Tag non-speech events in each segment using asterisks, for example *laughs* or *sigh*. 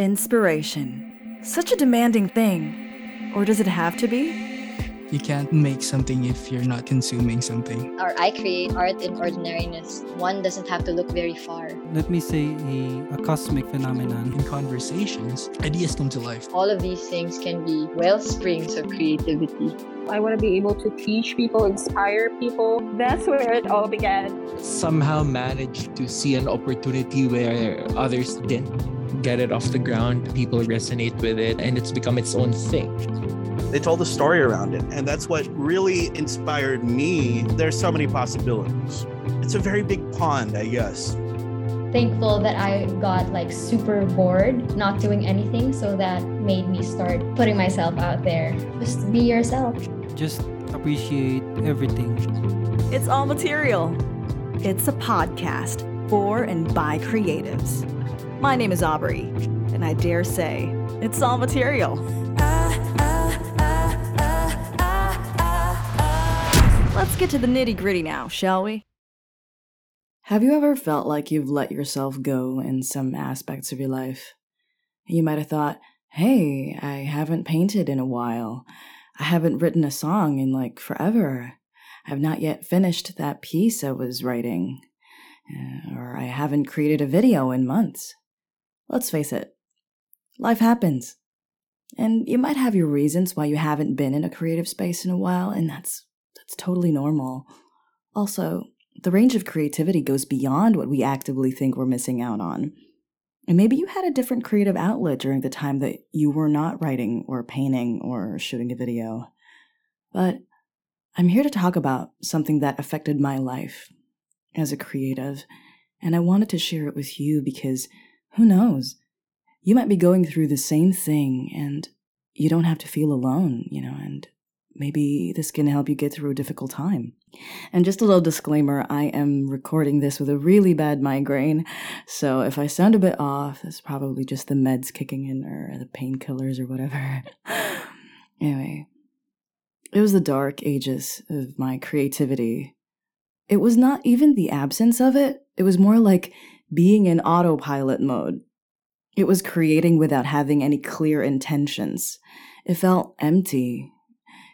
Inspiration. Such a demanding thing. Or does it have to be? You can't make something if you're not consuming something. Or I create art in ordinariness. One doesn't have to look very far. Let me say a, a cosmic phenomenon. In conversations, ideas come to life. All of these things can be well springs of creativity. I want to be able to teach people, inspire people. That's where it all began. Somehow managed to see an opportunity where others didn't get it off the ground. People resonate with it, and it's become its own thing. They told a story around it, and that's what really inspired me. There's so many possibilities. It's a very big pond, I guess. Thankful that I got like super bored not doing anything, so that made me start putting myself out there. Just be yourself. Just appreciate everything. It's all material. It's a podcast for and by creatives. My name is Aubrey, and I dare say it's all material. Let's get to the nitty gritty now, shall we? Have you ever felt like you've let yourself go in some aspects of your life? You might have thought, hey, I haven't painted in a while. I haven't written a song in like forever. I've not yet finished that piece I was writing. Uh, or I haven't created a video in months. Let's face it, life happens. And you might have your reasons why you haven't been in a creative space in a while, and that's that's totally normal. Also, the range of creativity goes beyond what we actively think we're missing out on. And maybe you had a different creative outlet during the time that you were not writing or painting or shooting a video. But I'm here to talk about something that affected my life as a creative, and I wanted to share it with you because who knows? You might be going through the same thing and you don't have to feel alone, you know, and maybe this can help you get through a difficult time. And just a little disclaimer I am recording this with a really bad migraine, so if I sound a bit off, that's probably just the meds kicking in or the painkillers or whatever. *laughs* anyway, it was the dark ages of my creativity. It was not even the absence of it, it was more like being in autopilot mode. It was creating without having any clear intentions. It felt empty,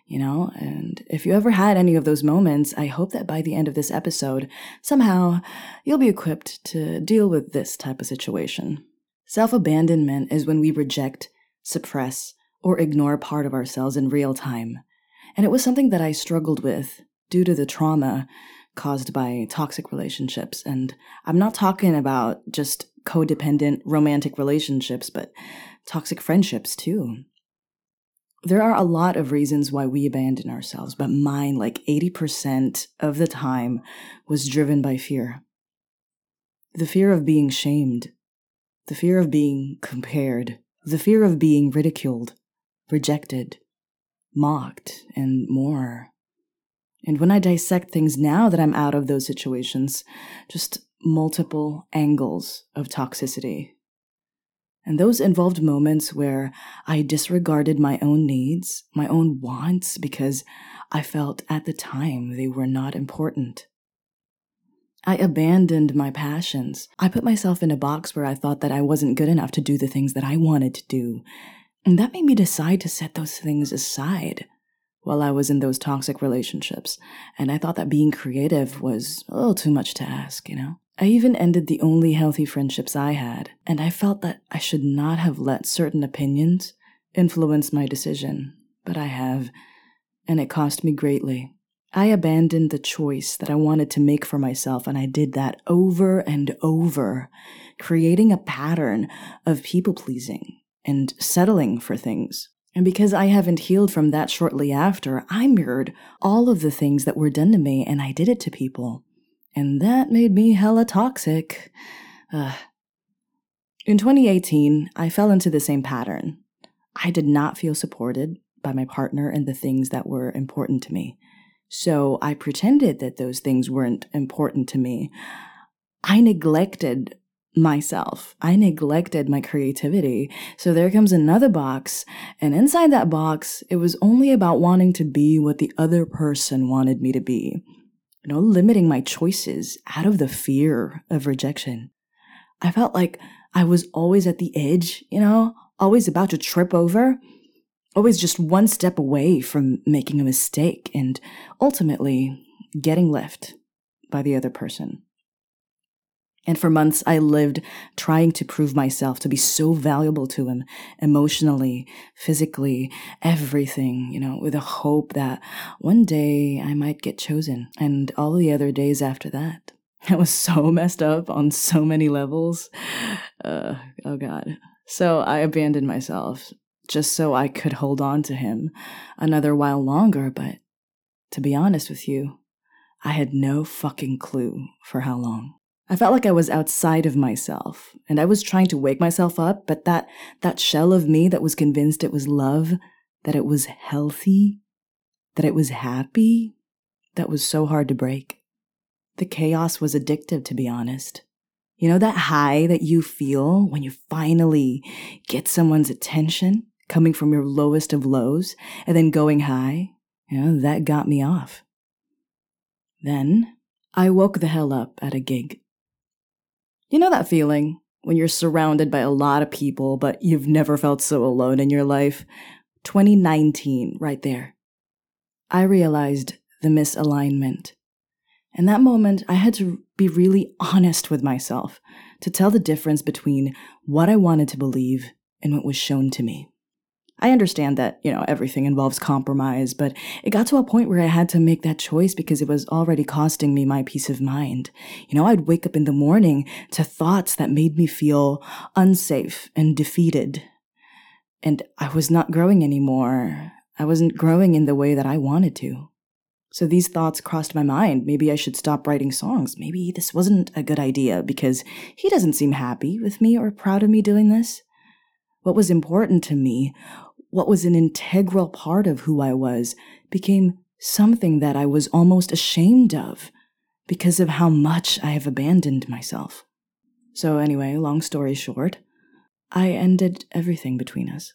you know? And if you ever had any of those moments, I hope that by the end of this episode, somehow you'll be equipped to deal with this type of situation. Self abandonment is when we reject, suppress, or ignore part of ourselves in real time. And it was something that I struggled with due to the trauma caused by toxic relationships. And I'm not talking about just codependent romantic relationships, but toxic friendships too. There are a lot of reasons why we abandon ourselves, but mine, like 80% of the time, was driven by fear. The fear of being shamed, the fear of being compared, the fear of being ridiculed, rejected, mocked, and more. And when I dissect things now that I'm out of those situations, just multiple angles of toxicity. And those involved moments where I disregarded my own needs, my own wants, because I felt at the time they were not important. I abandoned my passions. I put myself in a box where I thought that I wasn't good enough to do the things that I wanted to do. And that made me decide to set those things aside while I was in those toxic relationships. And I thought that being creative was a little too much to ask, you know? I even ended the only healthy friendships I had, and I felt that I should not have let certain opinions influence my decision, but I have, and it cost me greatly. I abandoned the choice that I wanted to make for myself, and I did that over and over, creating a pattern of people pleasing and settling for things. And because I haven't healed from that shortly after, I mirrored all of the things that were done to me and I did it to people. And that made me hella toxic. Uh, in 2018, I fell into the same pattern. I did not feel supported by my partner and the things that were important to me. So I pretended that those things weren't important to me. I neglected myself. I neglected my creativity. So there comes another box. And inside that box, it was only about wanting to be what the other person wanted me to be. You know, limiting my choices out of the fear of rejection. I felt like I was always at the edge, you know, always about to trip over, always just one step away from making a mistake and ultimately getting left by the other person. And for months, I lived trying to prove myself to be so valuable to him emotionally, physically, everything, you know, with a hope that one day I might get chosen. And all the other days after that, *laughs* I was so messed up on so many levels. Uh, oh, God. So I abandoned myself just so I could hold on to him another while longer. But to be honest with you, I had no fucking clue for how long. I felt like I was outside of myself and I was trying to wake myself up, but that, that shell of me that was convinced it was love, that it was healthy, that it was happy, that was so hard to break. The chaos was addictive, to be honest. You know that high that you feel when you finally get someone's attention coming from your lowest of lows and then going high? You know, that got me off. Then I woke the hell up at a gig. You know that feeling when you're surrounded by a lot of people, but you've never felt so alone in your life? 2019, right there. I realized the misalignment. In that moment, I had to be really honest with myself to tell the difference between what I wanted to believe and what was shown to me. I understand that, you know, everything involves compromise, but it got to a point where I had to make that choice because it was already costing me my peace of mind. You know, I'd wake up in the morning to thoughts that made me feel unsafe and defeated. And I was not growing anymore. I wasn't growing in the way that I wanted to. So these thoughts crossed my mind. Maybe I should stop writing songs. Maybe this wasn't a good idea because he doesn't seem happy with me or proud of me doing this. What was important to me what was an integral part of who I was became something that I was almost ashamed of because of how much I have abandoned myself. So, anyway, long story short, I ended everything between us.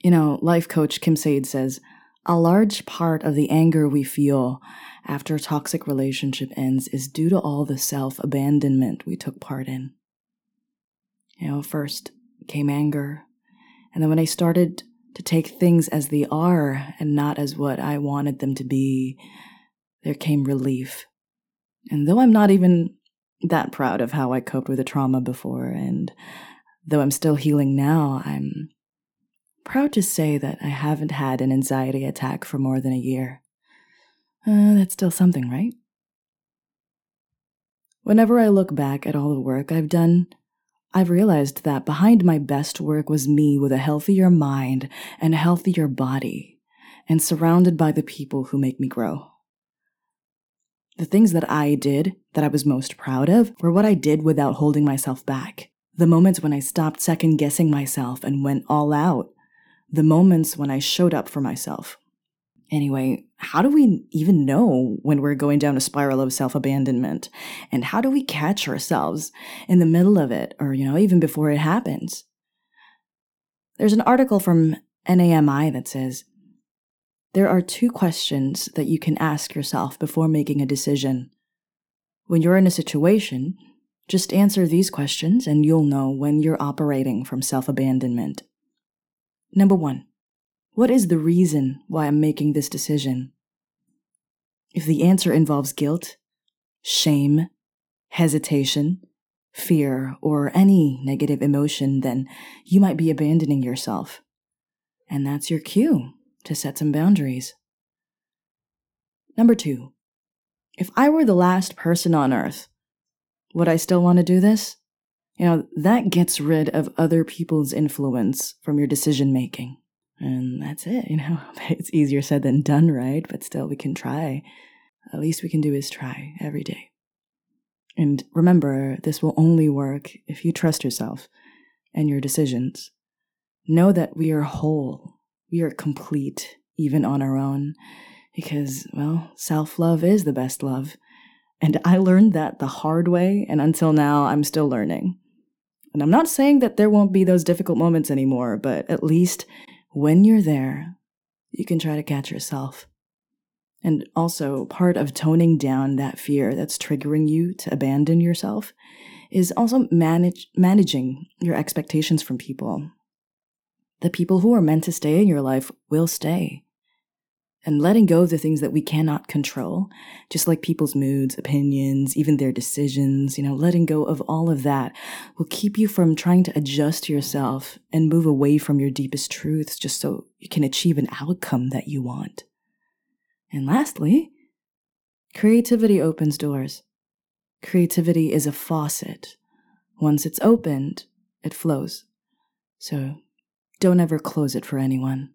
You know, life coach Kim Saeed says a large part of the anger we feel after a toxic relationship ends is due to all the self abandonment we took part in. You know, first came anger, and then when I started to take things as they are and not as what I wanted them to be, there came relief. And though I'm not even that proud of how I coped with the trauma before, and though I'm still healing now, I'm proud to say that I haven't had an anxiety attack for more than a year. Uh, that's still something, right? Whenever I look back at all the work I've done, I've realized that behind my best work was me with a healthier mind and a healthier body, and surrounded by the people who make me grow. The things that I did that I was most proud of were what I did without holding myself back. The moments when I stopped second guessing myself and went all out. The moments when I showed up for myself. Anyway, how do we even know when we're going down a spiral of self abandonment? And how do we catch ourselves in the middle of it or, you know, even before it happens? There's an article from NAMI that says there are two questions that you can ask yourself before making a decision. When you're in a situation, just answer these questions and you'll know when you're operating from self abandonment. Number one, what is the reason why I'm making this decision? If the answer involves guilt, shame, hesitation, fear, or any negative emotion, then you might be abandoning yourself. And that's your cue to set some boundaries. Number two, if I were the last person on earth, would I still want to do this? You know, that gets rid of other people's influence from your decision making. And that's it, you know. *laughs* It's easier said than done, right? But still, we can try. At least we can do is try every day. And remember, this will only work if you trust yourself and your decisions. Know that we are whole, we are complete, even on our own, because, well, self love is the best love. And I learned that the hard way, and until now, I'm still learning. And I'm not saying that there won't be those difficult moments anymore, but at least when you're there, you can try to catch yourself. And also, part of toning down that fear that's triggering you to abandon yourself is also manage managing your expectations from people. The people who are meant to stay in your life will stay. And letting go of the things that we cannot control, just like people's moods, opinions, even their decisions, you know, letting go of all of that will keep you from trying to adjust yourself and move away from your deepest truths just so you can achieve an outcome that you want. And lastly, creativity opens doors. Creativity is a faucet. Once it's opened, it flows. So don't ever close it for anyone.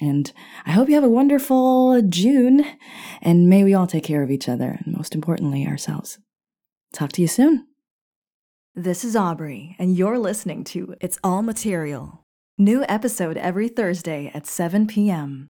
And I hope you have a wonderful June, and may we all take care of each other, and most importantly, ourselves. Talk to you soon. This is Aubrey, and you're listening to It's All Material. New episode every Thursday at 7 p.m.